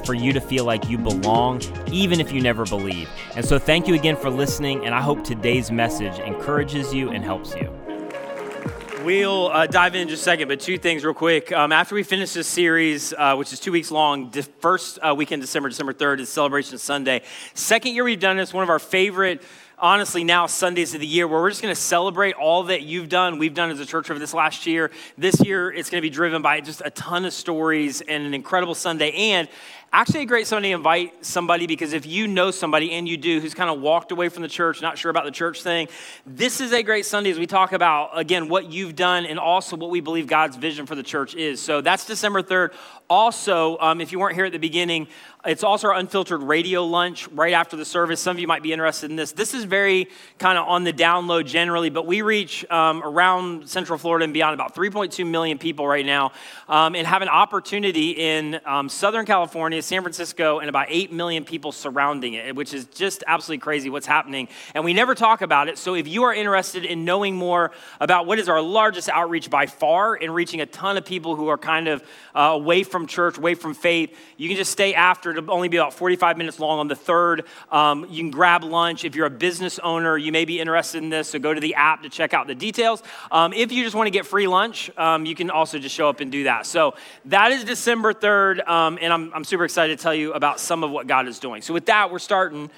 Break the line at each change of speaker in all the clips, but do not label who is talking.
for you to feel like you belong, even if you never believe. And so, thank you again for listening, and I hope today's message encourages you and helps you. We'll uh, dive in in just a second, but two things real quick. Um, after we finish this series, uh, which is two weeks long, the first uh, weekend, December, December 3rd, is Celebration Sunday. Second year we've done this, one of our favorite honestly now Sundays of the year where we're just going to celebrate all that you've done, we've done as a church over this last year. This year, it's going to be driven by just a ton of stories and an incredible Sunday. And actually a great Sunday to invite somebody because if you know somebody, and you do, who's kind of walked away from the church, not sure about the church thing, this is a great Sunday as we talk about, again, what you've done and also what we believe God's vision for the church is. So that's December 3rd. Also, um, if you weren't here at the beginning, it's also our unfiltered radio lunch right after the service. Some of you might be interested in this. This is very kind of on the download generally, but we reach um, around Central Florida and beyond about 3.2 million people right now um, and have an opportunity in um, Southern California, San Francisco, and about 8 million people surrounding it, which is just absolutely crazy what's happening. And we never talk about it. So if you are interested in knowing more about what is our largest outreach by far in reaching a ton of people who are kind of uh, away from church, away from faith, you can just stay after It'll only be about 45 minutes long on the third. Um, you can grab lunch. If you're a business owner, you may be interested in this, so go to the app to check out the details. Um, if you just want to get free lunch, um, you can also just show up and do that. So that is December 3rd, um, and I'm, I'm super excited to tell you about some of what God is doing. So with that, we're starting.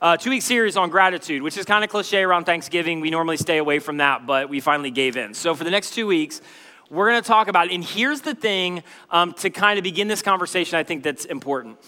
Uh, two week series on gratitude, which is kind of cliche around Thanksgiving. We normally stay away from that, but we finally gave in. So, for the next two weeks, we're going to talk about it. And here's the thing um, to kind of begin this conversation, I think that's important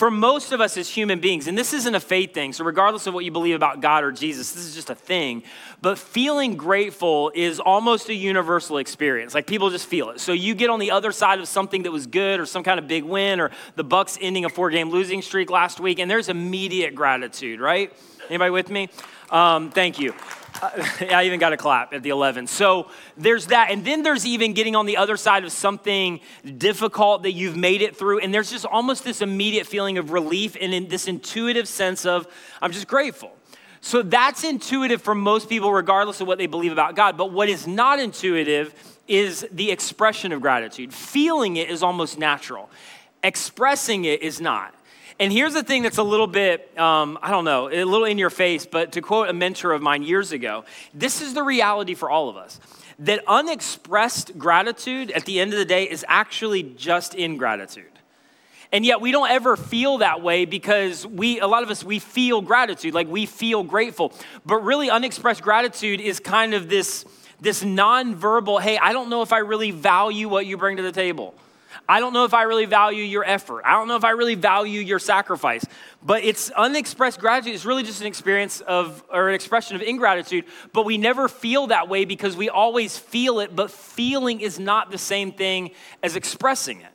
for most of us as human beings, and this isn't a faith thing, so regardless of what you believe about God or Jesus, this is just a thing, but feeling grateful is almost a universal experience. Like people just feel it. So you get on the other side of something that was good or some kind of big win or the Bucks ending a four game losing streak last week, and there's immediate gratitude, right? Anybody with me? Um, thank you. I even got a clap at the 11. So there's that. And then there's even getting on the other side of something difficult that you've made it through. And there's just almost this immediate feeling of relief and in this intuitive sense of, I'm just grateful. So that's intuitive for most people, regardless of what they believe about God. But what is not intuitive is the expression of gratitude. Feeling it is almost natural, expressing it is not. And here's the thing that's a little bit, um, I don't know, a little in your face, but to quote a mentor of mine years ago, this is the reality for all of us that unexpressed gratitude at the end of the day is actually just ingratitude. And yet we don't ever feel that way because we, a lot of us, we feel gratitude, like we feel grateful. But really, unexpressed gratitude is kind of this, this nonverbal, hey, I don't know if I really value what you bring to the table. I don't know if I really value your effort. I don't know if I really value your sacrifice. But it's unexpressed gratitude. It's really just an experience of, or an expression of ingratitude. But we never feel that way because we always feel it, but feeling is not the same thing as expressing it.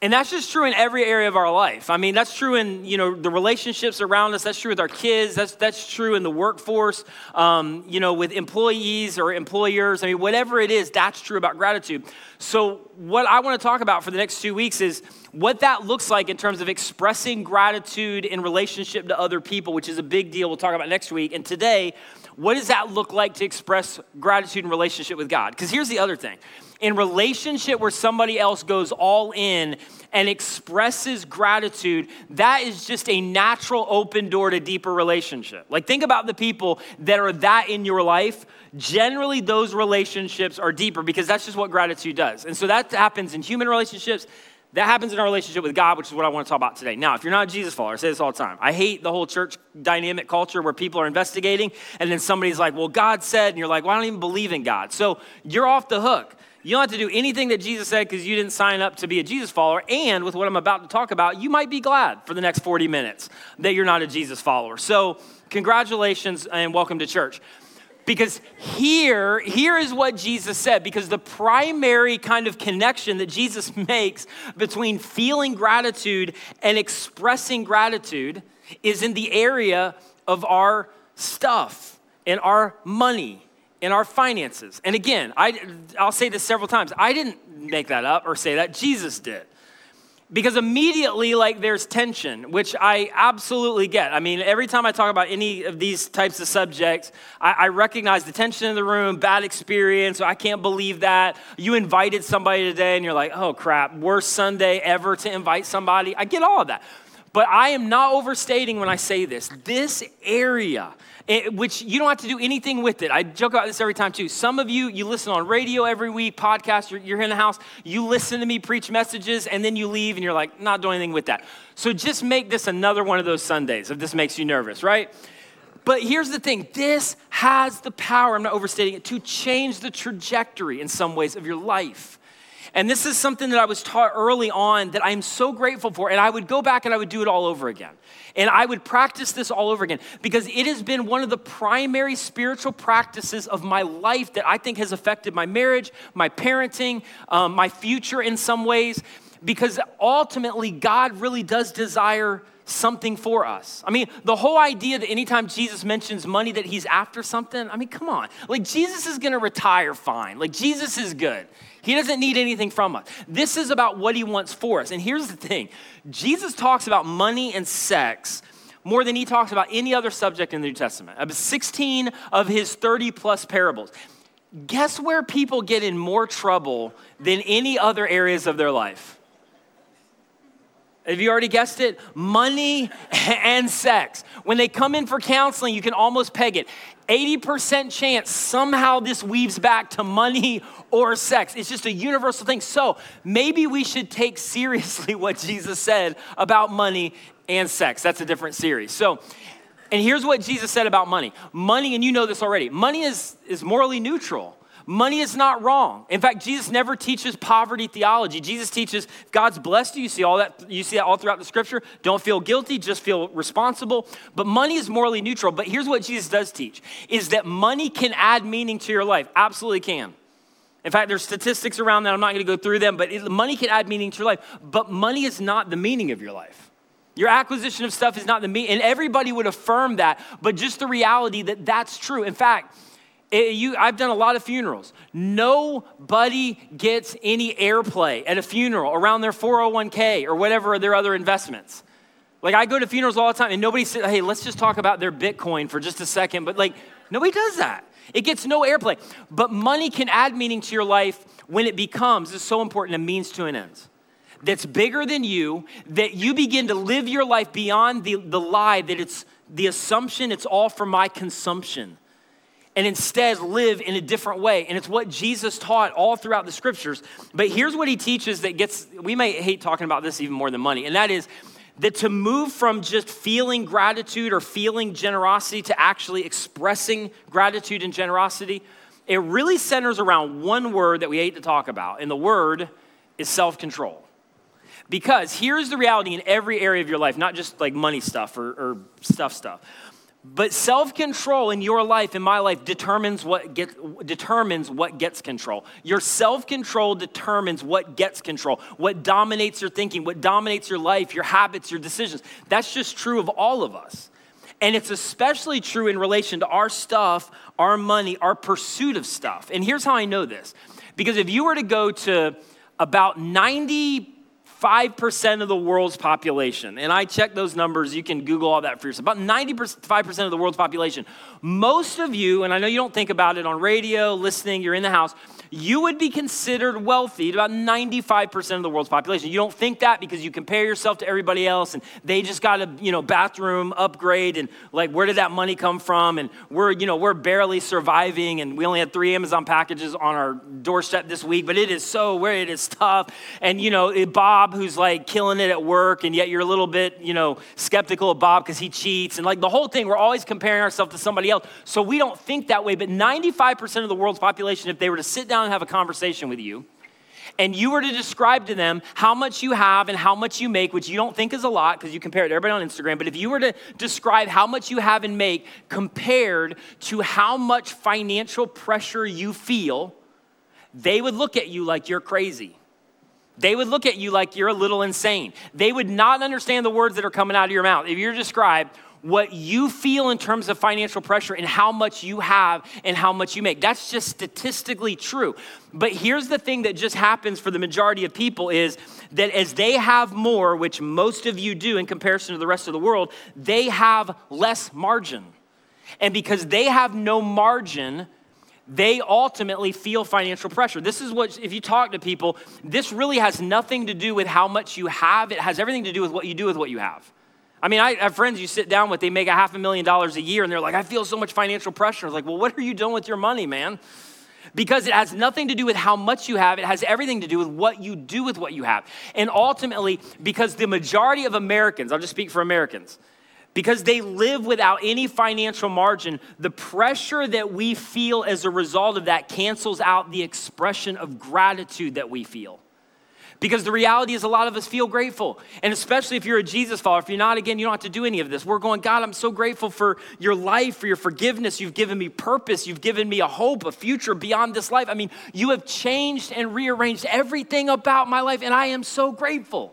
And that's just true in every area of our life. I mean, that's true in you know the relationships around us. That's true with our kids. That's that's true in the workforce. Um, you know, with employees or employers. I mean, whatever it is, that's true about gratitude. So, what I want to talk about for the next two weeks is what that looks like in terms of expressing gratitude in relationship to other people, which is a big deal. We'll talk about next week. And today, what does that look like to express gratitude in relationship with God? Because here's the other thing in relationship where somebody else goes all in and expresses gratitude, that is just a natural open door to deeper relationship. Like, think about the people that are that in your life. Generally, those relationships are deeper because that's just what gratitude does. And so that happens in human relationships. That happens in our relationship with God, which is what I want to talk about today. Now, if you're not a Jesus follower, I say this all the time. I hate the whole church dynamic culture where people are investigating and then somebody's like, well, God said, and you're like, well, I don't even believe in God. So you're off the hook. You don't have to do anything that Jesus said because you didn't sign up to be a Jesus follower. And with what I'm about to talk about, you might be glad for the next 40 minutes that you're not a Jesus follower. So, congratulations and welcome to church. Because here, here is what Jesus said, because the primary kind of connection that Jesus makes between feeling gratitude and expressing gratitude is in the area of our stuff and our money and our finances. And again, I, I'll say this several times. I didn't make that up or say that, Jesus did. Because immediately like there's tension which i absolutely get. I mean every time i talk about any of these types of subjects i, I recognize the tension in the room bad experience i can't believe that. You invited somebody today and you're like oh crap worst sunday ever to invite somebody. I get all of that. But i am not overstating when i say this. This area it, which you don't have to do anything with it. I joke about this every time too. Some of you, you listen on radio every week, podcast, you're, you're in the house, you listen to me preach messages, and then you leave and you're like, not doing anything with that. So just make this another one of those Sundays if this makes you nervous, right? But here's the thing this has the power, I'm not overstating it, to change the trajectory in some ways of your life. And this is something that I was taught early on that I'm so grateful for. And I would go back and I would do it all over again. And I would practice this all over again because it has been one of the primary spiritual practices of my life that I think has affected my marriage, my parenting, um, my future in some ways. Because ultimately, God really does desire something for us. I mean, the whole idea that anytime Jesus mentions money that he's after something, I mean, come on. Like, Jesus is gonna retire fine. Like, Jesus is good. He doesn't need anything from us. This is about what he wants for us. And here's the thing Jesus talks about money and sex more than he talks about any other subject in the New Testament. Of 16 of his 30 plus parables. Guess where people get in more trouble than any other areas of their life? Have you already guessed it? Money and sex. When they come in for counseling, you can almost peg it. 80% chance somehow this weaves back to money or sex. It's just a universal thing. So maybe we should take seriously what Jesus said about money and sex. That's a different series. So, and here's what Jesus said about money money, and you know this already money is, is morally neutral. Money is not wrong. In fact, Jesus never teaches poverty theology. Jesus teaches God's blessed you. You see all that you see that all throughout the scripture. Don't feel guilty, just feel responsible. But money is morally neutral. But here's what Jesus does teach is that money can add meaning to your life. Absolutely can. In fact, there's statistics around that. I'm not going to go through them, but money can add meaning to your life. But money is not the meaning of your life. Your acquisition of stuff is not the meaning. And everybody would affirm that, but just the reality that that's true. In fact, it, you, I've done a lot of funerals. Nobody gets any airplay at a funeral around their 401k or whatever their other investments. Like I go to funerals all the time and nobody says, hey, let's just talk about their Bitcoin for just a second. But like, nobody does that. It gets no airplay. But money can add meaning to your life when it becomes, this is so important, a means to an end. That's bigger than you, that you begin to live your life beyond the, the lie that it's the assumption it's all for my consumption and instead live in a different way. And it's what Jesus taught all throughout the scriptures. But here's what he teaches that gets, we may hate talking about this even more than money, and that is that to move from just feeling gratitude or feeling generosity to actually expressing gratitude and generosity, it really centers around one word that we hate to talk about, and the word is self control. Because here's the reality in every area of your life, not just like money stuff or, or stuff stuff. But self-control in your life, in my life, determines what get, determines what gets control. Your self-control determines what gets control, what dominates your thinking, what dominates your life, your habits, your decisions. That's just true of all of us. And it's especially true in relation to our stuff, our money, our pursuit of stuff. And here's how I know this. Because if you were to go to about 90 5% of the world's population. And I checked those numbers. You can Google all that for yourself. About 95% of the world's population. Most of you, and I know you don't think about it on radio, listening, you're in the house, you would be considered wealthy to about 95% of the world's population. You don't think that because you compare yourself to everybody else and they just got a, you know, bathroom upgrade and like where did that money come from and we're, you know, we're barely surviving and we only had 3 Amazon packages on our doorstep this week, but it is so where it is tough and you know, Bob who's like killing it at work and yet you're a little bit, you know, skeptical of Bob because he cheats and like the whole thing we're always comparing ourselves to somebody else. So we don't think that way, but 95% of the world's population if they were to sit down down and have a conversation with you and you were to describe to them how much you have and how much you make, which you don't think is a lot because you compare it to everybody on Instagram, but if you were to describe how much you have and make compared to how much financial pressure you feel, they would look at you like you're crazy. They would look at you like you're a little insane. They would not understand the words that are coming out of your mouth. If you're described what you feel in terms of financial pressure and how much you have and how much you make. That's just statistically true. But here's the thing that just happens for the majority of people is that as they have more, which most of you do in comparison to the rest of the world, they have less margin. And because they have no margin, they ultimately feel financial pressure. This is what, if you talk to people, this really has nothing to do with how much you have. It has everything to do with what you do with what you have. I mean, I have friends you sit down with, they make a half a million dollars a year, and they're like, I feel so much financial pressure. I was like, well, what are you doing with your money, man? Because it has nothing to do with how much you have, it has everything to do with what you do with what you have. And ultimately, because the majority of Americans, I'll just speak for Americans, because they live without any financial margin, the pressure that we feel as a result of that cancels out the expression of gratitude that we feel. Because the reality is, a lot of us feel grateful. And especially if you're a Jesus follower, if you're not, again, you don't have to do any of this. We're going, God, I'm so grateful for your life, for your forgiveness. You've given me purpose. You've given me a hope, a future beyond this life. I mean, you have changed and rearranged everything about my life, and I am so grateful.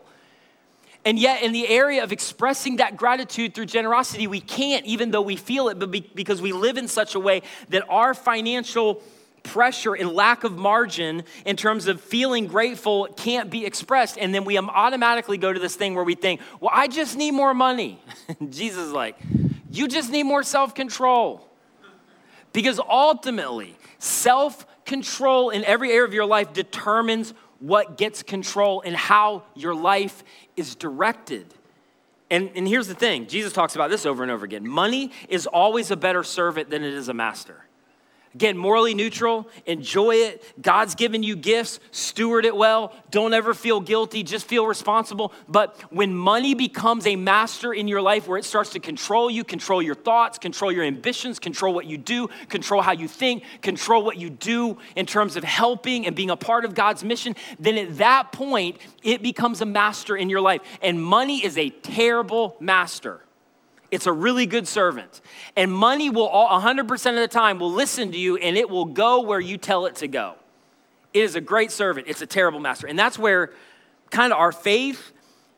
And yet, in the area of expressing that gratitude through generosity, we can't, even though we feel it, but because we live in such a way that our financial pressure and lack of margin in terms of feeling grateful can't be expressed. And then we automatically go to this thing where we think, well, I just need more money. Jesus is like, you just need more self control. Because ultimately, self control in every area of your life determines what gets control and how your life is directed. And, and here's the thing Jesus talks about this over and over again money is always a better servant than it is a master. Again, morally neutral, enjoy it. God's given you gifts, steward it well. Don't ever feel guilty, just feel responsible. But when money becomes a master in your life where it starts to control you, control your thoughts, control your ambitions, control what you do, control how you think, control what you do in terms of helping and being a part of God's mission, then at that point, it becomes a master in your life. And money is a terrible master. It's a really good servant. And money will, all, 100% of the time, will listen to you and it will go where you tell it to go. It is a great servant. It's a terrible master. And that's where kind of our faith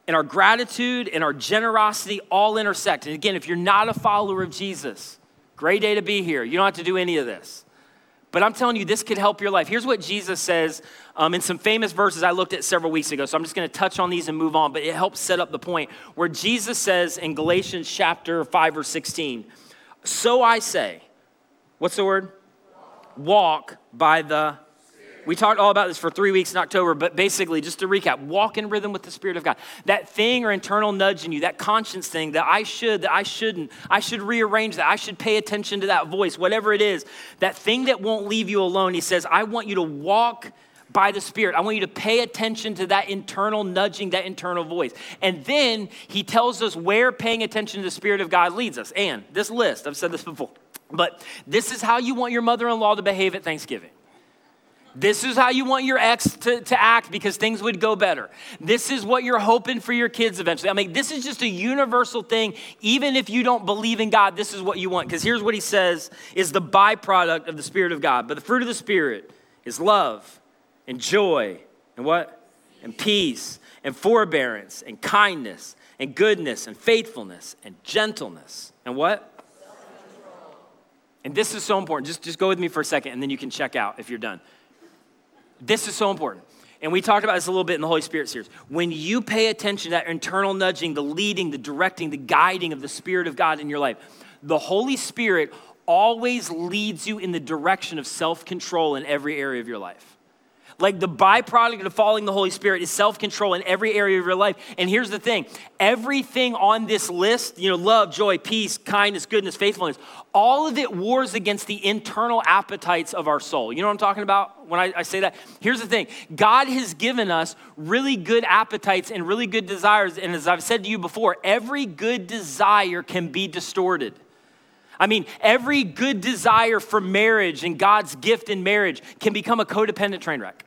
and our gratitude and our generosity all intersect. And again, if you're not a follower of Jesus, great day to be here. You don't have to do any of this. But I'm telling you, this could help your life. Here's what Jesus says um, in some famous verses I looked at several weeks ago. So I'm just going to touch on these and move on, but it helps set up the point where Jesus says in Galatians chapter 5 or 16, So I say, what's the word? Walk by the we talked all about this for three weeks in October, but basically, just to recap, walk in rhythm with the Spirit of God. That thing or internal nudge in you, that conscience thing that I should, that I shouldn't, I should rearrange that, I should pay attention to that voice, whatever it is, that thing that won't leave you alone. He says, I want you to walk by the Spirit. I want you to pay attention to that internal nudging, that internal voice. And then he tells us where paying attention to the Spirit of God leads us. And this list, I've said this before, but this is how you want your mother in law to behave at Thanksgiving. This is how you want your ex to, to act because things would go better. This is what you're hoping for your kids eventually. I mean, this is just a universal thing. Even if you don't believe in God, this is what you want. Because here's what he says is the byproduct of the Spirit of God. But the fruit of the Spirit is love and joy and what? And peace and forbearance and kindness and goodness and faithfulness and gentleness and what? And this is so important. Just, just go with me for a second and then you can check out if you're done. This is so important. And we talked about this a little bit in the Holy Spirit series. When you pay attention to that internal nudging, the leading, the directing, the guiding of the Spirit of God in your life, the Holy Spirit always leads you in the direction of self control in every area of your life. Like the byproduct of following the Holy Spirit is self control in every area of your life. And here's the thing everything on this list, you know, love, joy, peace, kindness, goodness, faithfulness, all of it wars against the internal appetites of our soul. You know what I'm talking about when I, I say that? Here's the thing God has given us really good appetites and really good desires. And as I've said to you before, every good desire can be distorted. I mean, every good desire for marriage and God's gift in marriage can become a codependent train wreck.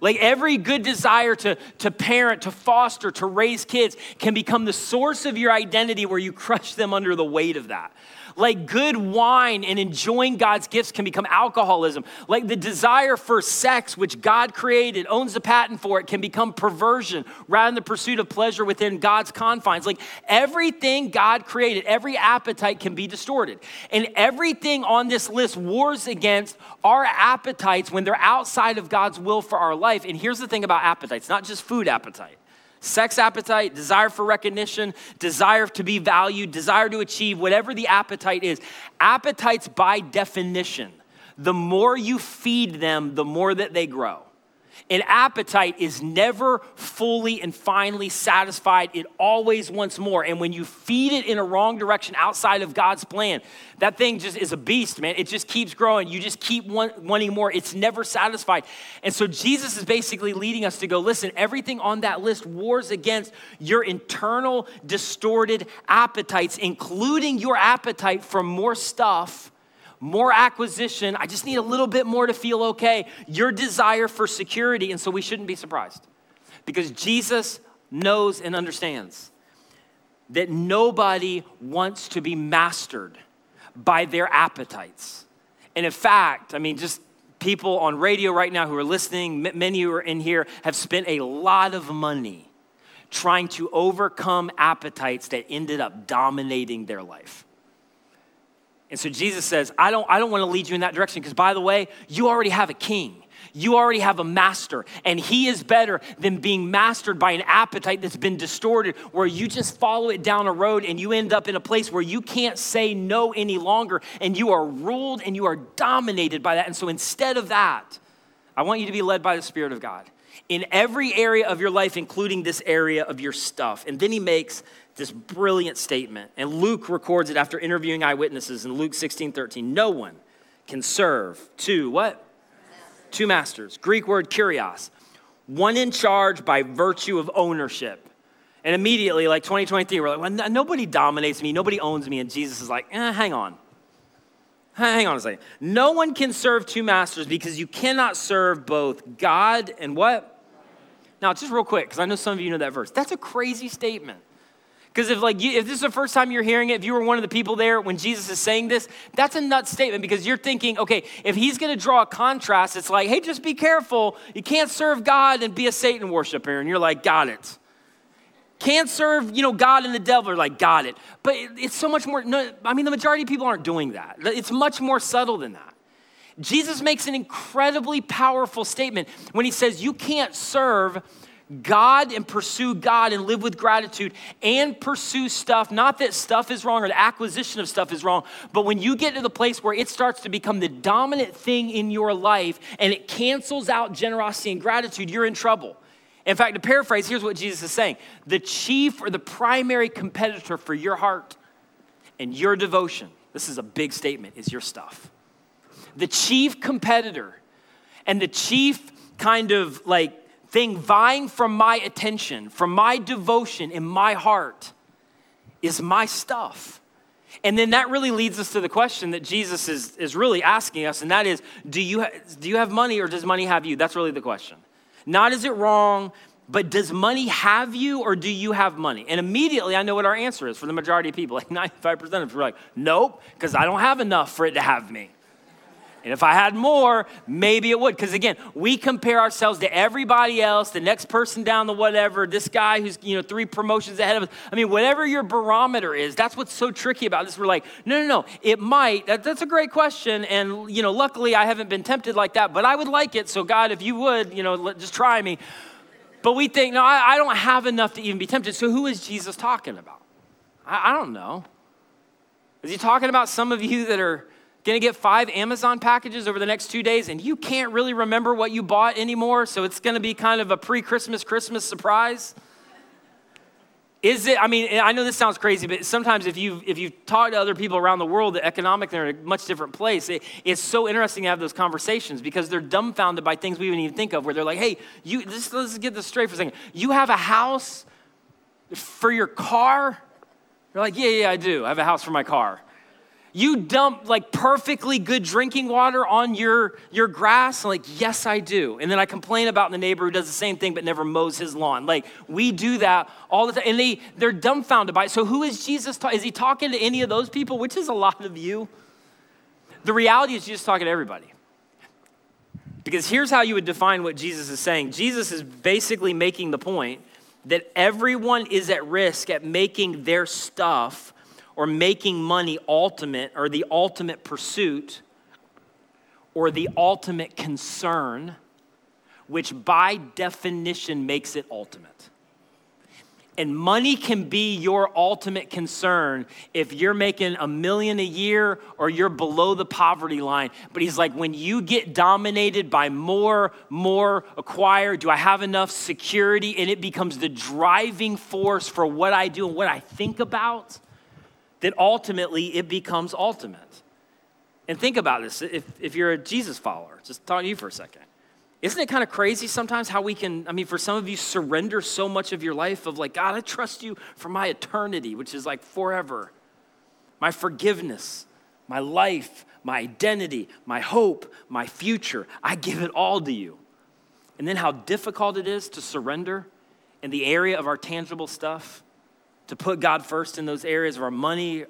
Like every good desire to, to parent, to foster, to raise kids can become the source of your identity where you crush them under the weight of that. Like good wine and enjoying God's gifts can become alcoholism. Like the desire for sex, which God created, owns the patent for it, can become perversion rather than the pursuit of pleasure within God's confines. Like everything God created, every appetite can be distorted. And everything on this list wars against our appetites when they're outside of God's will for our life. And here's the thing about appetites not just food appetite sex appetite, desire for recognition, desire to be valued, desire to achieve, whatever the appetite is. Appetites, by definition, the more you feed them, the more that they grow. An appetite is never fully and finally satisfied. It always wants more. And when you feed it in a wrong direction outside of God's plan, that thing just is a beast, man. It just keeps growing. You just keep want, wanting more. It's never satisfied. And so Jesus is basically leading us to go listen, everything on that list wars against your internal distorted appetites, including your appetite for more stuff more acquisition. I just need a little bit more to feel okay. Your desire for security. And so we shouldn't be surprised because Jesus knows and understands that nobody wants to be mastered by their appetites. And in fact, I mean, just people on radio right now who are listening, many who are in here, have spent a lot of money trying to overcome appetites that ended up dominating their life. And so Jesus says, I don't, I don't want to lead you in that direction because, by the way, you already have a king. You already have a master, and he is better than being mastered by an appetite that's been distorted, where you just follow it down a road and you end up in a place where you can't say no any longer, and you are ruled and you are dominated by that. And so instead of that, I want you to be led by the Spirit of God in every area of your life, including this area of your stuff. And then he makes this brilliant statement. And Luke records it after interviewing eyewitnesses in Luke 16 13. No one can serve two what? Two masters. Greek word kurios. One in charge by virtue of ownership. And immediately, like 2023, we're like, well, nobody dominates me, nobody owns me. And Jesus is like, eh, hang on. Hang on a second. No one can serve two masters because you cannot serve both God and what? Now, just real quick, because I know some of you know that verse. That's a crazy statement. Because if like you, if this is the first time you're hearing it, if you were one of the people there when Jesus is saying this, that's a nut statement because you're thinking, okay, if he's going to draw a contrast, it's like, hey, just be careful. You can't serve God and be a Satan worshiper, and you're like, got it. Can't serve, you know, God and the devil. Are like, got it. But it's so much more. No, I mean, the majority of people aren't doing that. It's much more subtle than that. Jesus makes an incredibly powerful statement when he says, you can't serve God and pursue God and live with gratitude and pursue stuff. Not that stuff is wrong or the acquisition of stuff is wrong, but when you get to the place where it starts to become the dominant thing in your life and it cancels out generosity and gratitude, you're in trouble. In fact, to paraphrase, here's what Jesus is saying the chief or the primary competitor for your heart and your devotion, this is a big statement, is your stuff. The chief competitor and the chief kind of like thing vying for my attention, for my devotion in my heart is my stuff. And then that really leads us to the question that Jesus is, is really asking us, and that is do you, ha- do you have money or does money have you? That's really the question. Not is it wrong, but does money have you or do you have money? And immediately I know what our answer is for the majority of people. Like 95% of us are like, nope, because I don't have enough for it to have me. And if I had more, maybe it would. Because again, we compare ourselves to everybody else, the next person down the whatever, this guy who's, you know, three promotions ahead of us. I mean, whatever your barometer is, that's what's so tricky about this. We're like, no, no, no, it might. That, that's a great question. And, you know, luckily I haven't been tempted like that, but I would like it. So, God, if you would, you know, let, just try me. But we think, no, I, I, don't have enough to even be tempted. So, who is Jesus talking about? I, I don't know. Is he talking about some of you that are Gonna get five Amazon packages over the next two days, and you can't really remember what you bought anymore, so it's gonna be kind of a pre Christmas Christmas surprise. Is it, I mean, I know this sounds crazy, but sometimes if you if you talk to other people around the world, the economic, they're in a much different place. It, it's so interesting to have those conversations because they're dumbfounded by things we wouldn't even think of, where they're like, hey, you, this, let's get this straight for a second. You have a house for your car? You're like, yeah, yeah, I do. I have a house for my car. You dump like perfectly good drinking water on your, your grass? I'm like, yes, I do. And then I complain about the neighbor who does the same thing but never mows his lawn. Like, we do that all the time. And they, they're dumbfounded by it. So, who is Jesus? Ta- is he talking to any of those people, which is a lot of you? The reality is, Jesus talking to everybody. Because here's how you would define what Jesus is saying Jesus is basically making the point that everyone is at risk at making their stuff or making money ultimate or the ultimate pursuit or the ultimate concern, which by definition makes it ultimate. And money can be your ultimate concern if you're making a million a year or you're below the poverty line. But he's like, when you get dominated by more, more acquire, do I have enough security? And it becomes the driving force for what I do and what I think about that ultimately it becomes ultimate. And think about this if, if you're a Jesus follower, just talk to you for a second. Isn't it kind of crazy sometimes how we can, I mean, for some of you, surrender so much of your life of like, God, I trust you for my eternity, which is like forever, my forgiveness, my life, my identity, my hope, my future. I give it all to you. And then how difficult it is to surrender in the area of our tangible stuff to put God first in those areas of our money,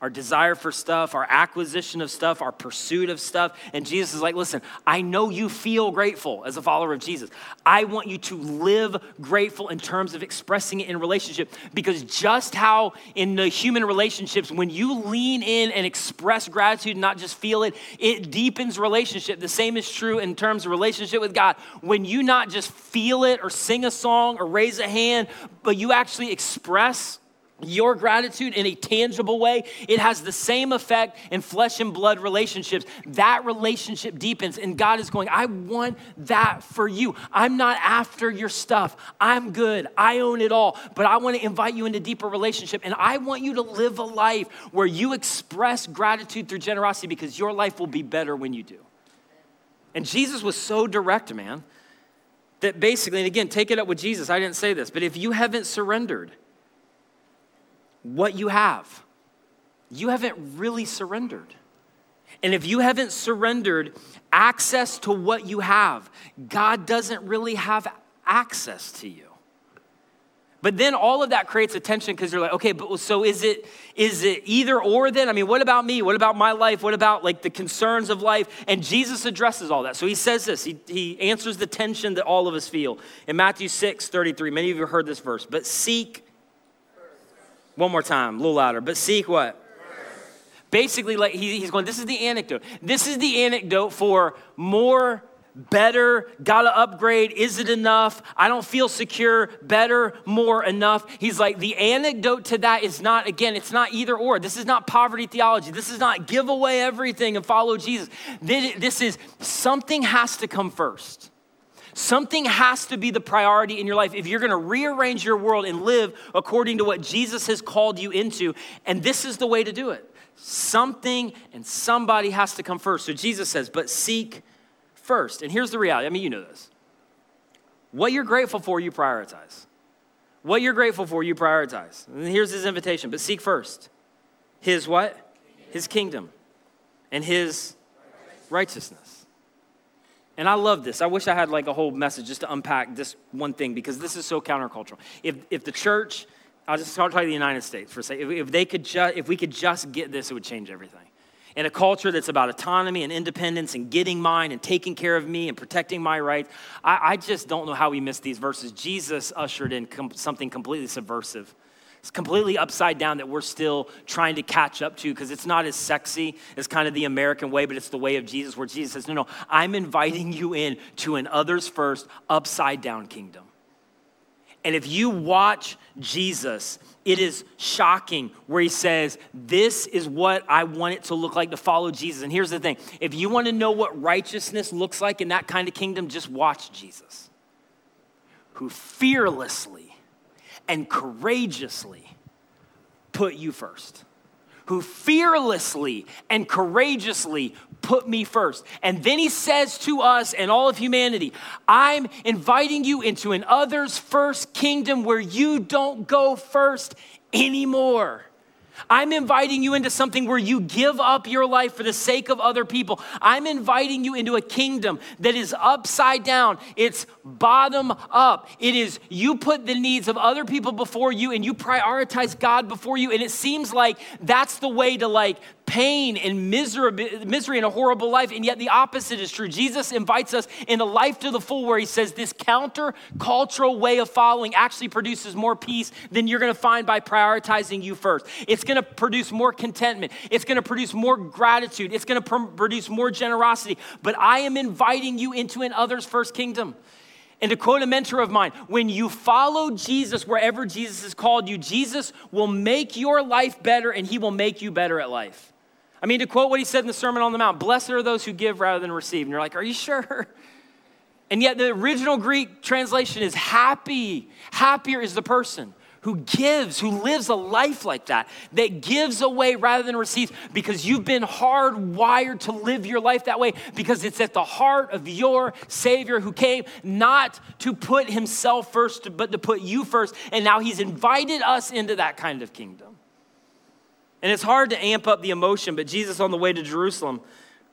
our desire for stuff, our acquisition of stuff, our pursuit of stuff. And Jesus is like, listen, I know you feel grateful as a follower of Jesus. I want you to live grateful in terms of expressing it in relationship because just how in the human relationships, when you lean in and express gratitude, not just feel it, it deepens relationship. The same is true in terms of relationship with God. When you not just feel it or sing a song or raise a hand, but you actually express your gratitude in a tangible way, it has the same effect in flesh and blood relationships. That relationship deepens, and God is going, I want that for you. I'm not after your stuff. I'm good. I own it all, but I want to invite you into deeper relationship, and I want you to live a life where you express gratitude through generosity because your life will be better when you do. And Jesus was so direct, man, that basically, and again, take it up with Jesus. I didn't say this, but if you haven't surrendered, what you have. You haven't really surrendered. And if you haven't surrendered access to what you have, God doesn't really have access to you. But then all of that creates a tension because you're like, okay, but so is it is it either or then? I mean, what about me? What about my life? What about like the concerns of life? And Jesus addresses all that. So he says this, he, he answers the tension that all of us feel. In Matthew 6, 33, many of you have heard this verse, but seek one more time, a little louder. But seek what? Basically, like he's going, this is the anecdote. This is the anecdote for more, better, gotta upgrade. Is it enough? I don't feel secure. Better, more, enough. He's like, the anecdote to that is not, again, it's not either or. This is not poverty theology. This is not give away everything and follow Jesus. This is something has to come first. Something has to be the priority in your life if you're going to rearrange your world and live according to what Jesus has called you into. And this is the way to do it. Something and somebody has to come first. So Jesus says, but seek first. And here's the reality I mean, you know this. What you're grateful for, you prioritize. What you're grateful for, you prioritize. And here's his invitation, but seek first. His what? His kingdom and his righteousness. And I love this. I wish I had like a whole message just to unpack this one thing because this is so countercultural. If, if the church, I'll just talk about the United States for a second. If, if they could just, if we could just get this, it would change everything. In a culture that's about autonomy and independence and getting mine and taking care of me and protecting my rights, I, I just don't know how we missed these verses. Jesus ushered in com- something completely subversive it's completely upside down that we're still trying to catch up to because it's not as sexy as kind of the American way, but it's the way of Jesus where Jesus says, No, no, I'm inviting you in to an others first, upside down kingdom. And if you watch Jesus, it is shocking where he says, This is what I want it to look like to follow Jesus. And here's the thing if you want to know what righteousness looks like in that kind of kingdom, just watch Jesus, who fearlessly and courageously put you first, who fearlessly and courageously put me first. And then he says to us and all of humanity, I'm inviting you into an others first kingdom where you don't go first anymore. I'm inviting you into something where you give up your life for the sake of other people. I'm inviting you into a kingdom that is upside down. It's bottom up. It is you put the needs of other people before you and you prioritize God before you. And it seems like that's the way to like pain and misery, misery and a horrible life. And yet the opposite is true. Jesus invites us in a life to the full where he says this counter cultural way of following actually produces more peace than you're going to find by prioritizing you first. It's going to produce more contentment. It's going to produce more gratitude. It's going to pr- produce more generosity. But I am inviting you into an others first kingdom. And to quote a mentor of mine, when you follow Jesus wherever Jesus has called you, Jesus will make your life better and he will make you better at life. I mean, to quote what he said in the Sermon on the Mount, blessed are those who give rather than receive. And you're like, are you sure? And yet the original Greek translation is happy. Happier is the person who gives, who lives a life like that, that gives away rather than receives, because you've been hardwired to live your life that way, because it's at the heart of your Savior who came not to put himself first, but to put you first. And now he's invited us into that kind of kingdom. And it's hard to amp up the emotion, but Jesus on the way to Jerusalem,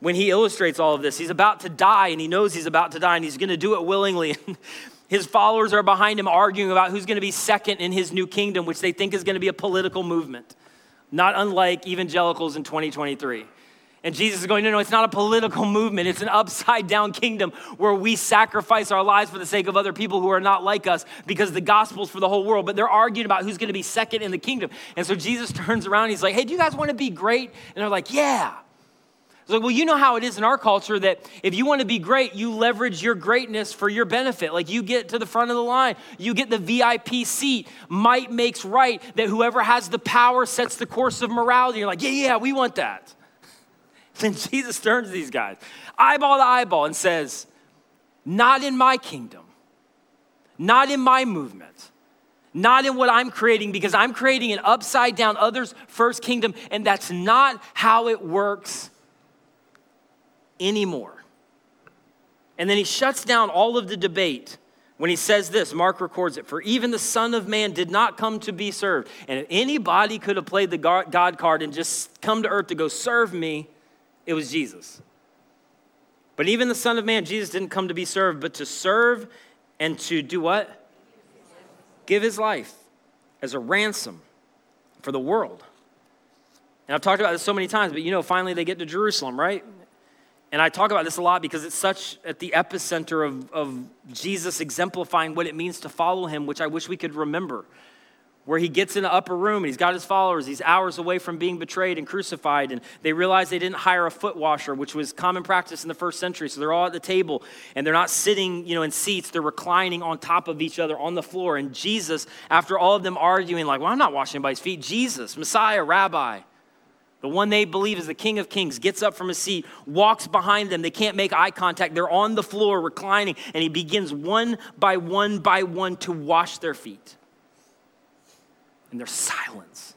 when he illustrates all of this, he's about to die and he knows he's about to die and he's going to do it willingly. his followers are behind him arguing about who's going to be second in his new kingdom, which they think is going to be a political movement, not unlike evangelicals in 2023. And Jesus is going, no, no, it's not a political movement. It's an upside down kingdom where we sacrifice our lives for the sake of other people who are not like us because the gospel's for the whole world. But they're arguing about who's going to be second in the kingdom. And so Jesus turns around he's like, hey, do you guys want to be great? And they're like, yeah. It's like, well, you know how it is in our culture that if you want to be great, you leverage your greatness for your benefit. Like you get to the front of the line, you get the VIP seat. Might makes right that whoever has the power sets the course of morality. You're like, yeah, yeah, we want that. Then Jesus turns to these guys, eyeball to eyeball, and says, Not in my kingdom, not in my movement, not in what I'm creating, because I'm creating an upside down, others first kingdom, and that's not how it works anymore. And then he shuts down all of the debate when he says this, Mark records it, for even the Son of Man did not come to be served. And if anybody could have played the God card and just come to earth to go serve me, it was Jesus. But even the Son of Man, Jesus didn't come to be served, but to serve and to do what? Give his life as a ransom for the world. And I've talked about this so many times, but you know, finally they get to Jerusalem, right? And I talk about this a lot because it's such at the epicenter of, of Jesus exemplifying what it means to follow him, which I wish we could remember where he gets in the upper room and he's got his followers. He's hours away from being betrayed and crucified. And they realize they didn't hire a foot washer, which was common practice in the first century. So they're all at the table and they're not sitting, you know, in seats. They're reclining on top of each other on the floor. And Jesus, after all of them arguing, like, well, I'm not washing anybody's feet, Jesus, Messiah, Rabbi, the one they believe is the King of Kings, gets up from his seat, walks behind them. They can't make eye contact. They're on the floor reclining, and he begins one by one by one to wash their feet and there's silence.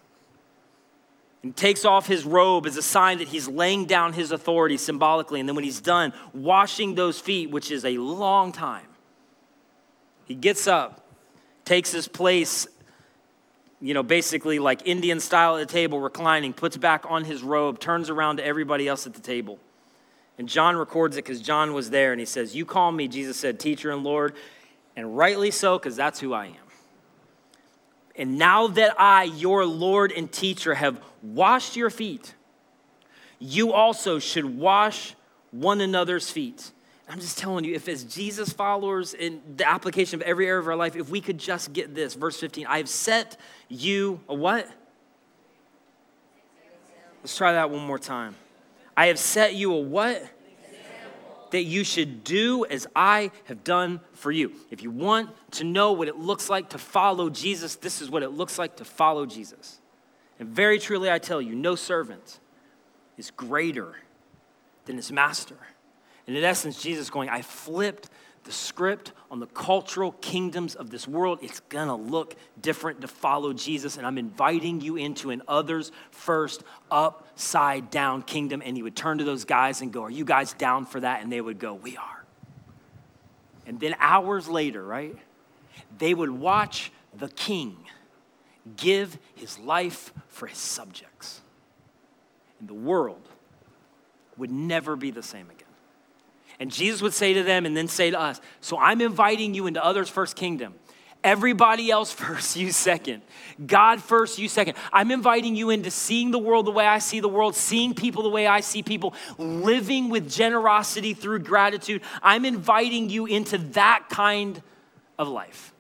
And takes off his robe as a sign that he's laying down his authority symbolically. And then when he's done washing those feet, which is a long time, he gets up, takes his place, you know, basically like Indian style at the table, reclining, puts back on his robe, turns around to everybody else at the table. And John records it because John was there and he says, You call me, Jesus said, teacher and Lord, and rightly so, because that's who I am. And now that I, your Lord and teacher, have washed your feet, you also should wash one another's feet. I'm just telling you, if as Jesus followers in the application of every area of our life, if we could just get this, verse 15, I have set you a what? Let's try that one more time. I have set you a what? That you should do as I have done for you. If you want to know what it looks like to follow Jesus, this is what it looks like to follow Jesus. And very truly, I tell you, no servant is greater than his master. And in essence, Jesus going, I flipped the script on the cultural kingdoms of this world, it's gonna look different to follow Jesus. And I'm inviting you into an others first, upside down kingdom. And he would turn to those guys and go, Are you guys down for that? And they would go, We are. And then hours later, right, they would watch the king give his life for his subjects. And the world would never be the same again. And Jesus would say to them and then say to us, So I'm inviting you into others' first kingdom. Everybody else first, you second. God first, you second. I'm inviting you into seeing the world the way I see the world, seeing people the way I see people, living with generosity through gratitude. I'm inviting you into that kind of life.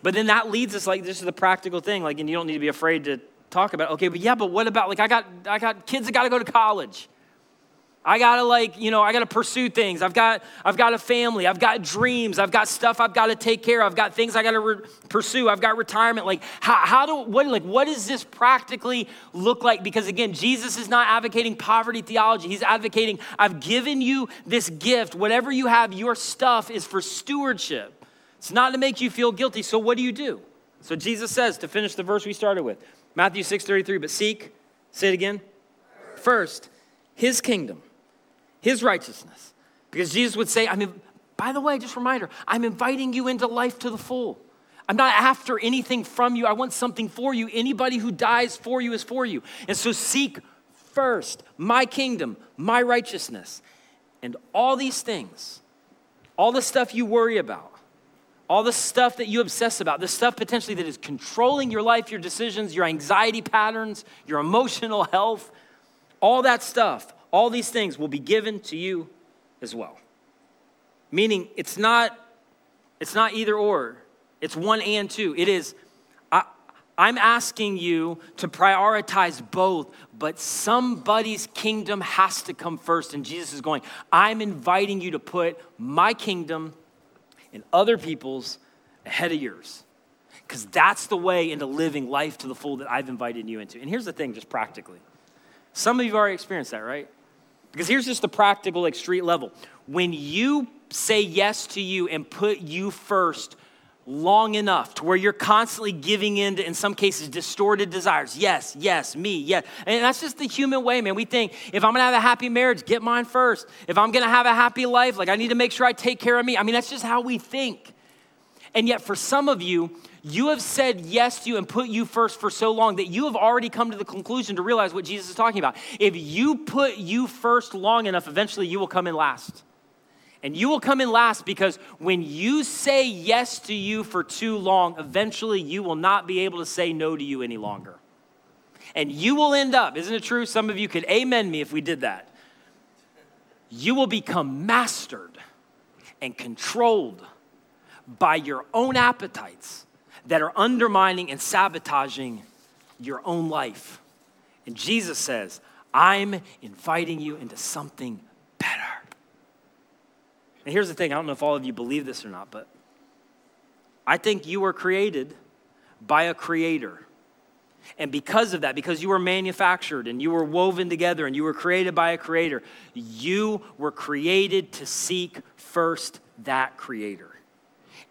But then that leads us like this is the practical thing, like, and you don't need to be afraid to talk about. It. Okay, but yeah, but what about like I got I got kids that got to go to college. I gotta like, you know, I gotta pursue things. I've got, I've got a family. I've got dreams. I've got stuff I've got to take care of. I've got things I gotta re- pursue. I've got retirement. Like, how, how do what like what does this practically look like? Because again, Jesus is not advocating poverty theology. He's advocating, I've given you this gift. Whatever you have, your stuff is for stewardship. It's not to make you feel guilty. So what do you do? So Jesus says to finish the verse we started with, Matthew 6:33, but seek, say it again, first, his kingdom his righteousness. Because Jesus would say, I mean, by the way, just a reminder, I'm inviting you into life to the full. I'm not after anything from you. I want something for you. Anybody who dies for you is for you. And so seek first my kingdom, my righteousness. And all these things, all the stuff you worry about, all the stuff that you obsess about, the stuff potentially that is controlling your life, your decisions, your anxiety patterns, your emotional health, all that stuff, all these things will be given to you as well. Meaning it's not it's not either or. It's one and two. It is I, I'm asking you to prioritize both, but somebody's kingdom has to come first. And Jesus is going, I'm inviting you to put my kingdom and other people's ahead of yours. Because that's the way into living life to the full that I've invited you into. And here's the thing, just practically. Some of you have already experienced that, right? Because here's just the practical, like street level. When you say yes to you and put you first long enough to where you're constantly giving in to, in some cases, distorted desires. Yes, yes, me, yes. And that's just the human way, man. We think if I'm gonna have a happy marriage, get mine first. If I'm gonna have a happy life, like I need to make sure I take care of me. I mean, that's just how we think. And yet, for some of you, you have said yes to you and put you first for so long that you have already come to the conclusion to realize what Jesus is talking about. If you put you first long enough, eventually you will come in last. And you will come in last because when you say yes to you for too long, eventually you will not be able to say no to you any longer. And you will end up, isn't it true? Some of you could amen me if we did that. You will become mastered and controlled by your own appetites that are undermining and sabotaging your own life. And Jesus says, I'm inviting you into something better. And here's the thing I don't know if all of you believe this or not, but I think you were created by a creator. And because of that, because you were manufactured and you were woven together and you were created by a creator, you were created to seek first that creator.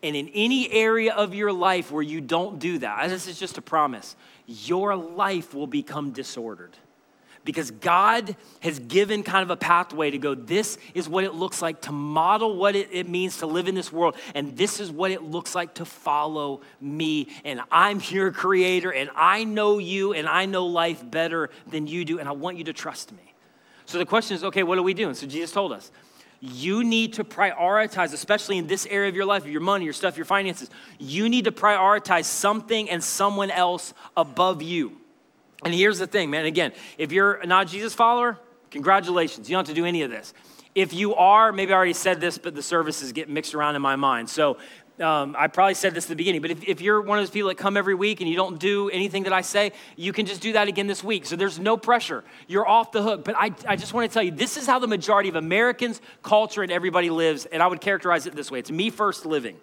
And in any area of your life where you don't do that, this is just a promise, your life will become disordered. Because God has given kind of a pathway to go, this is what it looks like to model what it, it means to live in this world. And this is what it looks like to follow me. And I'm your creator, and I know you, and I know life better than you do, and I want you to trust me. So the question is okay, what are we doing? So Jesus told us you need to prioritize, especially in this area of your life, your money, your stuff, your finances. You need to prioritize something and someone else above you. And here's the thing, man. Again, if you're not a Jesus follower, congratulations. You don't have to do any of this. If you are, maybe I already said this, but the services get mixed around in my mind. So um, I probably said this at the beginning, but if, if you're one of those people that come every week and you don't do anything that I say, you can just do that again this week. So there's no pressure. You're off the hook. But I, I just want to tell you this is how the majority of Americans, culture, and everybody lives. And I would characterize it this way it's me first living.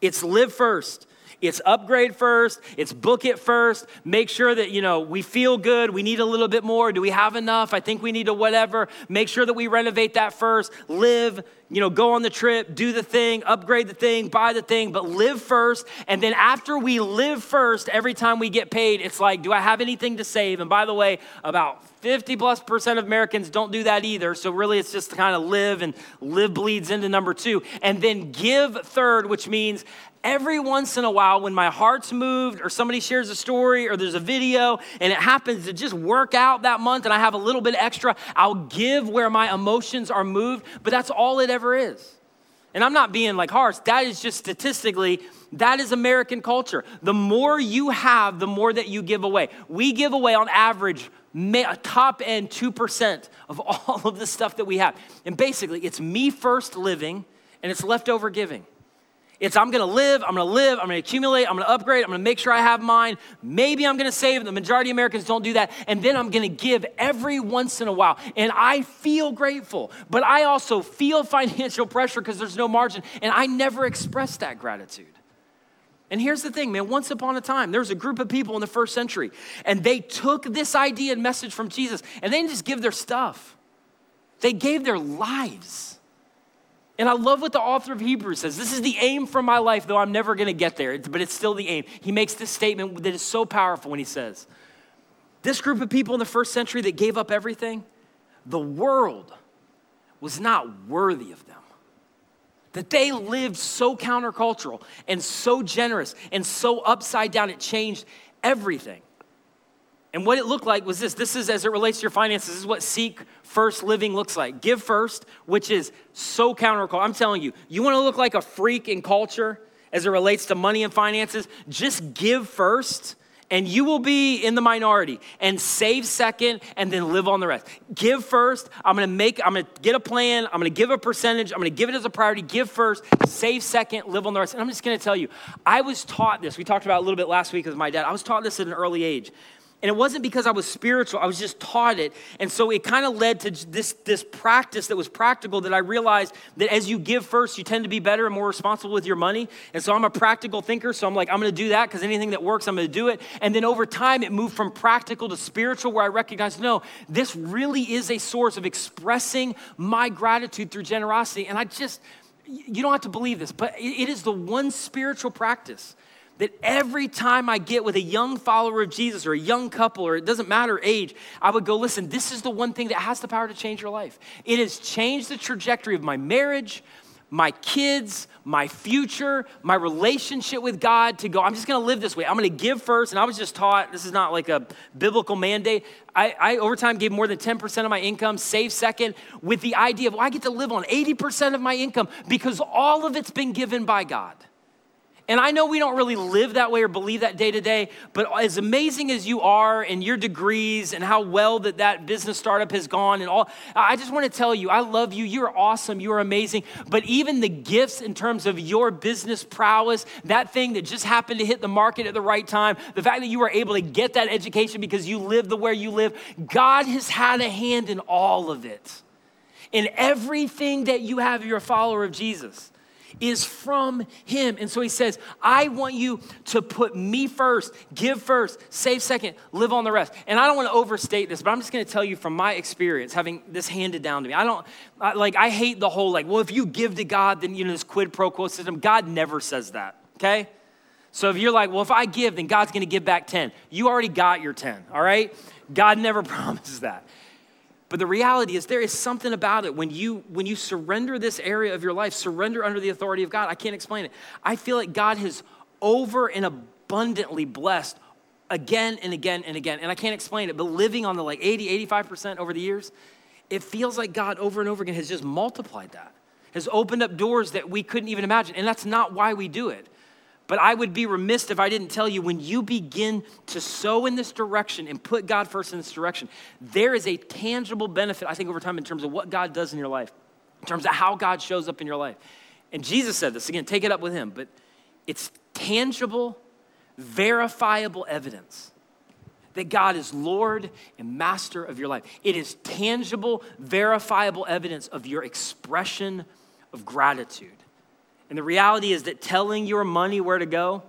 It's live first. It's upgrade first, it's book it first, make sure that, you know, we feel good, we need a little bit more, do we have enough? I think we need a whatever. Make sure that we renovate that first. Live, you know, go on the trip, do the thing, upgrade the thing, buy the thing, but live first. And then after we live first, every time we get paid, it's like, do I have anything to save? And by the way, about 50 plus percent of Americans don't do that either. So really, it's just to kind of live, and live bleeds into number two. And then give third, which means every once in a while when my heart's moved or somebody shares a story or there's a video and it happens to just work out that month and I have a little bit extra, I'll give where my emotions are moved, but that's all it ever is. And I'm not being like harsh, that is just statistically, that is American culture. The more you have, the more that you give away. We give away on average a top end 2% of all of the stuff that we have. And basically, it's me first living and it's leftover giving. It's I'm gonna live, I'm gonna live, I'm gonna accumulate, I'm gonna upgrade, I'm gonna make sure I have mine. Maybe I'm gonna save. The majority of Americans don't do that. And then I'm gonna give every once in a while. And I feel grateful, but I also feel financial pressure because there's no margin. And I never express that gratitude. And here's the thing, man. Once upon a time, there was a group of people in the first century, and they took this idea and message from Jesus, and they didn't just give their stuff, they gave their lives. And I love what the author of Hebrews says. This is the aim for my life, though I'm never going to get there, but it's still the aim. He makes this statement that is so powerful when he says, This group of people in the first century that gave up everything, the world was not worthy of them. That they lived so countercultural and so generous and so upside down, it changed everything. And what it looked like was this. This is as it relates to your finances, this is what seek first living looks like. Give first, which is so countercultural. I'm telling you, you want to look like a freak in culture as it relates to money and finances, just give first and you will be in the minority and save second and then live on the rest. Give first i'm gonna make i'm gonna get a plan i'm gonna give a percentage i'm gonna give it as a priority. Give first save second live on the rest. And i'm just gonna tell you i was taught this. We talked about a little bit last week with my dad. I was taught this at an early age and it wasn't because I was spiritual, I was just taught it. And so it kind of led to this, this practice that was practical that I realized that as you give first, you tend to be better and more responsible with your money. And so I'm a practical thinker. So I'm like, I'm to do that because anything that works, I'm to do it. And then over time, it moved from practical to spiritual, where I recognized, no, this really is a source of expressing my gratitude through generosity. And I just, you don't have to believe this, but it is the one spiritual practice that every time I get with a young follower of Jesus or a young couple, or it doesn't matter age, I would go, listen, this is the one thing that has the power to change your life. It has changed the trajectory of my marriage, my kids, my future, my relationship with God to go, I'm just gonna live this way. I'm gonna give first. And I was just taught, this is not like a biblical mandate. I, I over time gave more than 10% of my income, save second, with the idea of, well, I get to live on 80% of my income because all of it's been given by God. And I know we don't really live that way or believe that day to day, but as amazing as you are and your degrees and how well that that business startup has gone and all, I just want to tell you, I love you. You're awesome. You're amazing. But even the gifts in terms of your business prowess, that thing that just happened to hit the market at the right time, the fact that you were able to get that education because you live the way you live, God has had a hand in all of it. In everything that you have, you're a follower of Jesus is from Him. And so He says, I want you to put me first, give first, save second, live on the rest. And I don't want to overstate this, but I'm just going to tell you from my experience, having this handed down to me. I don't, I, like, I hate the whole, like, well, if you give to God, then, you know, this quid pro quo system. God never says that, okay? So if you're like, well, if I give, then God's going to give back 10. You already got your 10, all right? God never promises that. But the reality is there is something about it when you when you surrender this area of your life, surrender under the authority of God. I can't explain it. I feel like God has over and abundantly blessed again and again and again. And I can't explain it, but living on the like 80, 85% over the years, it feels like God over and over again has just multiplied that. Has opened up doors that we couldn't even imagine. And that's not why we do it. But I would be remiss if I didn't tell you when you begin to sow in this direction and put God first in this direction, there is a tangible benefit, I think, over time in terms of what God does in your life, in terms of how God shows up in your life. And Jesus said this again, take it up with him, but it's tangible, verifiable evidence that God is Lord and master of your life. It is tangible, verifiable evidence of your expression of gratitude. And the reality is that telling your money where to go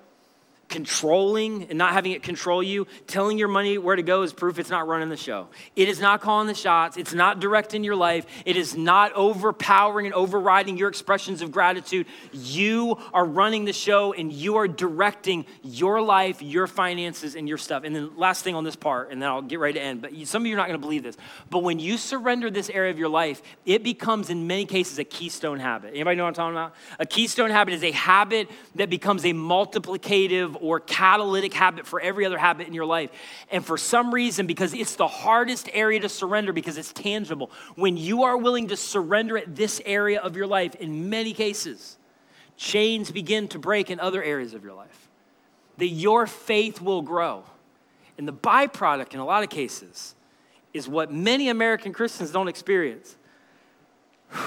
controlling and not having it control you, telling your money where to go is proof it's not running the show. It is not calling the shots. It's not directing your life. It is not overpowering and overriding your expressions of gratitude. You are running the show and you are directing your life, your finances, and your stuff. And then, last thing on this part, and then I'll get ready to end. But some of you are not going to believe this. But when you surrender this area of your life, it becomes, in many cases, a keystone habit. Anybody know what I'm talking about? A keystone habit is a habit that becomes a multiplicative or catalytic habit for every other habit in your life. And for some reason, because it's the hardest area to surrender because it's tangible, when you are willing to surrender at this area of your life, in many cases, chains begin to break in other areas of your life. That your faith will grow. And the byproduct, in a lot of cases, is what many American Christians don't experience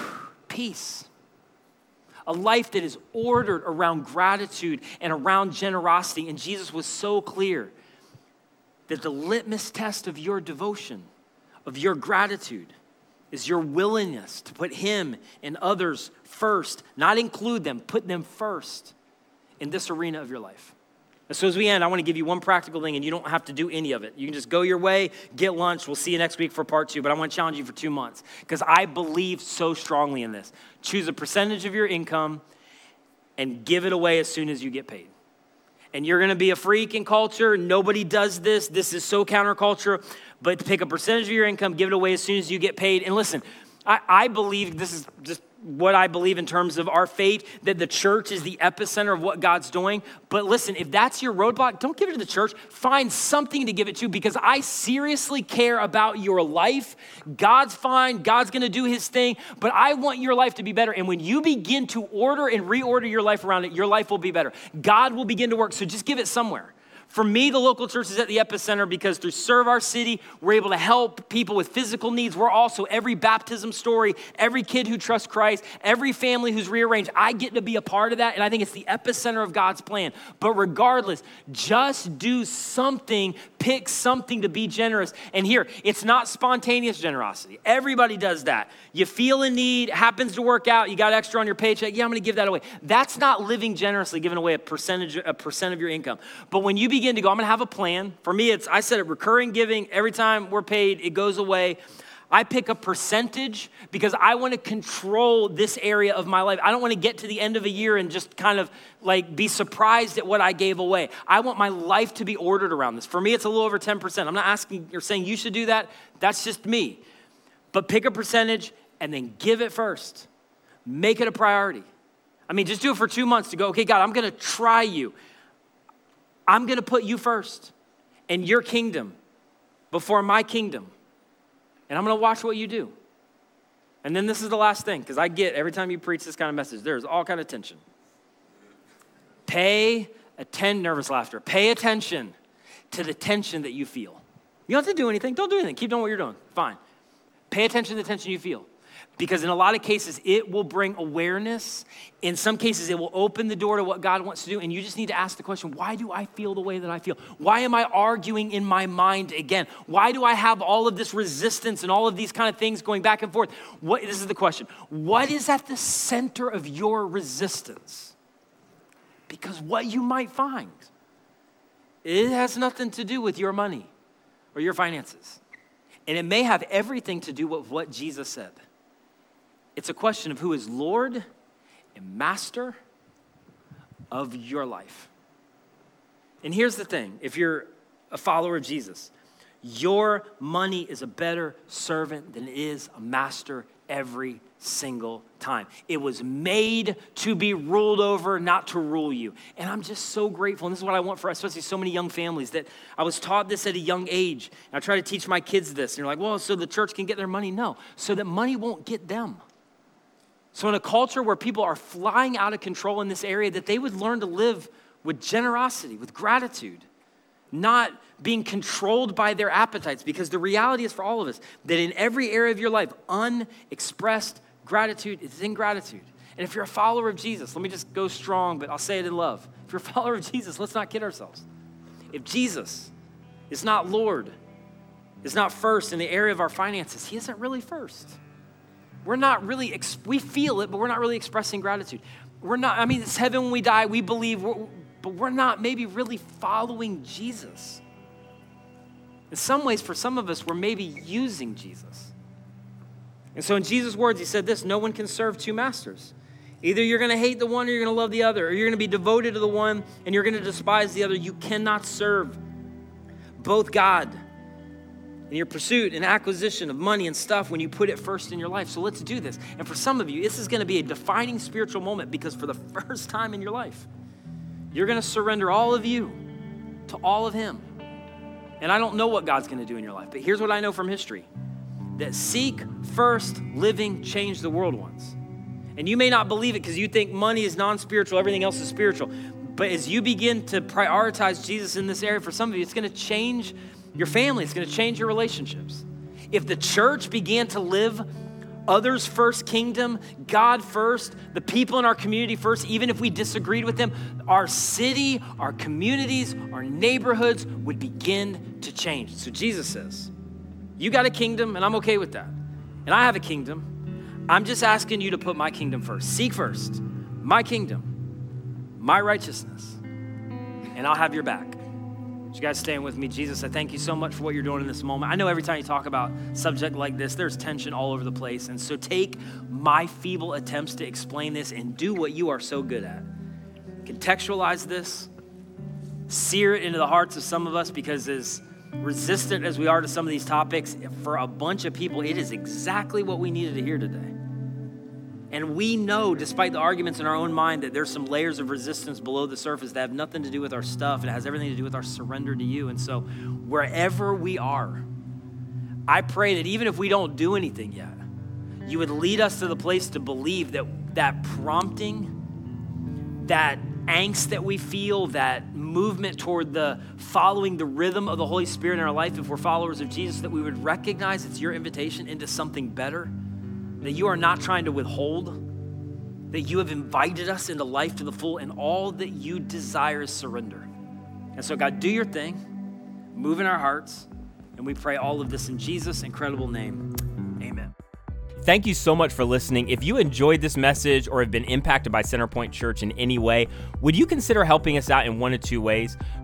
peace a life that is ordered around gratitude and around generosity. And Jesus was so clear that the litmus test of your devotion, of your gratitude, is your willingness to put Him and others first, not include them, put them first in this arena of your life. So, as we end, I want to give you one practical thing, and you don't have to do any of it. You can just go your way, get lunch. We'll see you next week for part two, but I want to challenge you for two months because I believe so strongly in this. Choose a percentage of your income and give it away as soon as you get paid. And you're going to be a freak in culture. Nobody does this. This is so counterculture. But pick a percentage of your income, give it away as soon as you get paid. And listen, I, I believe this is just what I believe in terms of our faith, that the church is the epicenter of what God's doing. But listen, if that's your roadblock, don't give it to the church. Find something to give it to because I seriously care about your life. God's fine, God's gonna do his thing, but I want your life to be better. And when you begin to order and reorder your life around it, your life will be better. God will begin to work. So just give it somewhere. For me, the local church is at the epicenter because through Serve Our City, we're able to help people with physical needs. We're also every baptism story, every kid who trusts Christ, every family who's rearranged. I get to be a part of that, and I think it's the epicenter of God's plan. But regardless, just do something, pick something to be generous. And here, it's not spontaneous generosity. Everybody does that. You feel a need, happens to work out, you got extra on your paycheck. Yeah, I'm gonna give that away. That's not living generously, giving away a percentage, a percent of your income. But when you begin to go, I'm gonna have a plan. For me, it's, I said it, recurring giving. Every time we're paid, it goes away. I pick a percentage because I want to control this area of my life. I don't want to get to the end of a year and just kind of like be surprised at what I gave away. I want my life to be ordered around this. For me, it's a little over 10%. I'm not asking or saying you should do that. That's just me. But pick a percentage and then give it first. Make it a priority. I mean, just do it for two months to go, okay, God, I'm going to try you. I'm going to put you first and your kingdom before my kingdom. And I'm going to watch what you do. And then this is the last thing because I get every time you preach this kind of message, there's all kind of tension. Pay attend nervous laughter. Pay attention to the tension that you feel. You don't have to do anything. Don't do anything. Keep doing what you're doing. Fine. Pay attention to the tension you feel because in a lot of cases it will bring awareness. In some cases it will open the door to what god wants to do. And you just need to ask the question why do i feel the way that i feel? Why am i arguing in my mind again? Why do i have all of this resistance and all of these kind of things going back and forth? What this is the question. What is at the center of your resistance? Because what you might find it has nothing to do with your money or your finances. And it may have everything to do with what jesus said it's a question of who is Lord and Master of your life. And here's the thing if you're a follower of Jesus, your money is a better servant than it is a master every single time. It was made to be ruled over, not to rule you. And I'm just so grateful. And this is what I want for us, especially so many young families that I was taught this at a young age. And I try to teach my kids this. And you're like, well, so the church can get their money? No, so that money won't get them. So, in a culture where people are flying out of control in this area, that they would learn to live with generosity, with gratitude, not being controlled by their appetites. Because the reality is for all of us that in every area of your life, unexpressed gratitude is ingratitude. And if you're a follower of Jesus, let me just go strong, but I'll say it in love. If you're a follower of Jesus, let's not kid ourselves. If Jesus is not Lord, is not first in the area of our finances, He isn't really first we're not really, we feel it, but we're not really expressing gratitude. We're not, I mean, it's heaven when we die. We believe we're, but we're not maybe really following Jesus. In some ways, for some of us, we're maybe using Jesus. And so, in Jesus' words, he said this no one can serve two masters. Either you're going to hate the one or you're going to love the other, or you're going to be devoted to the one and you're going to despise the other. You cannot serve both God in your pursuit and acquisition of money and stuff when you put it first in your life. So let's do this. And for some of you, this is going to be a defining spiritual moment because for the first time in your life, you're going to surrender all of you to all of Him. And I don't know what God's going to do in your life, but here's what I know from history that seek first living change the world once. And you may not believe it because you think money is non spiritual, everything else is spiritual. But as you begin to prioritize Jesus in this area, for some of you, it's going to change your family, it's going to change your relationships. If the church began to live others first kingdom, God first, the people in our community first, even if we disagreed with them, our city, our communities, our neighborhoods would begin to change. So Jesus says, You got a kingdom, and I'm okay with that. And I have a kingdom. I'm just asking you to put my kingdom first. Seek first my kingdom, my righteousness, and I'll have your back. You guys staying with me? Jesus, I thank you so much for what you're doing in this moment. I know every time you talk about subject like this, there's tension all over the place. And so take my feeble attempts to explain this and do what you are so good at. Contextualize this, sear it into the hearts of some of us because as resistant as we are to some of these topics, for a bunch of people, it is exactly what we needed to hear today. And we know, despite the arguments in our own mind, that there's some layers of resistance below the surface that have nothing to do with our stuff. It has everything to do with our surrender to you. And so, wherever we are, I pray that even if we don't do anything yet, you would lead us to the place to believe that that prompting, that angst that we feel, that movement toward the following the rhythm of the Holy Spirit in our life, if we're followers of Jesus, that we would recognize it's your invitation into something better that you are not trying to withhold, that you have invited us into life to the full, and all that you desire is surrender. And so, God, do your thing, move in our hearts, and we pray all of this in Jesus' incredible name. Amen.
Thank you so much for listening. If you enjoyed this message or have been impacted by Centerpoint Church in any way, would you consider helping us out in one of two ways?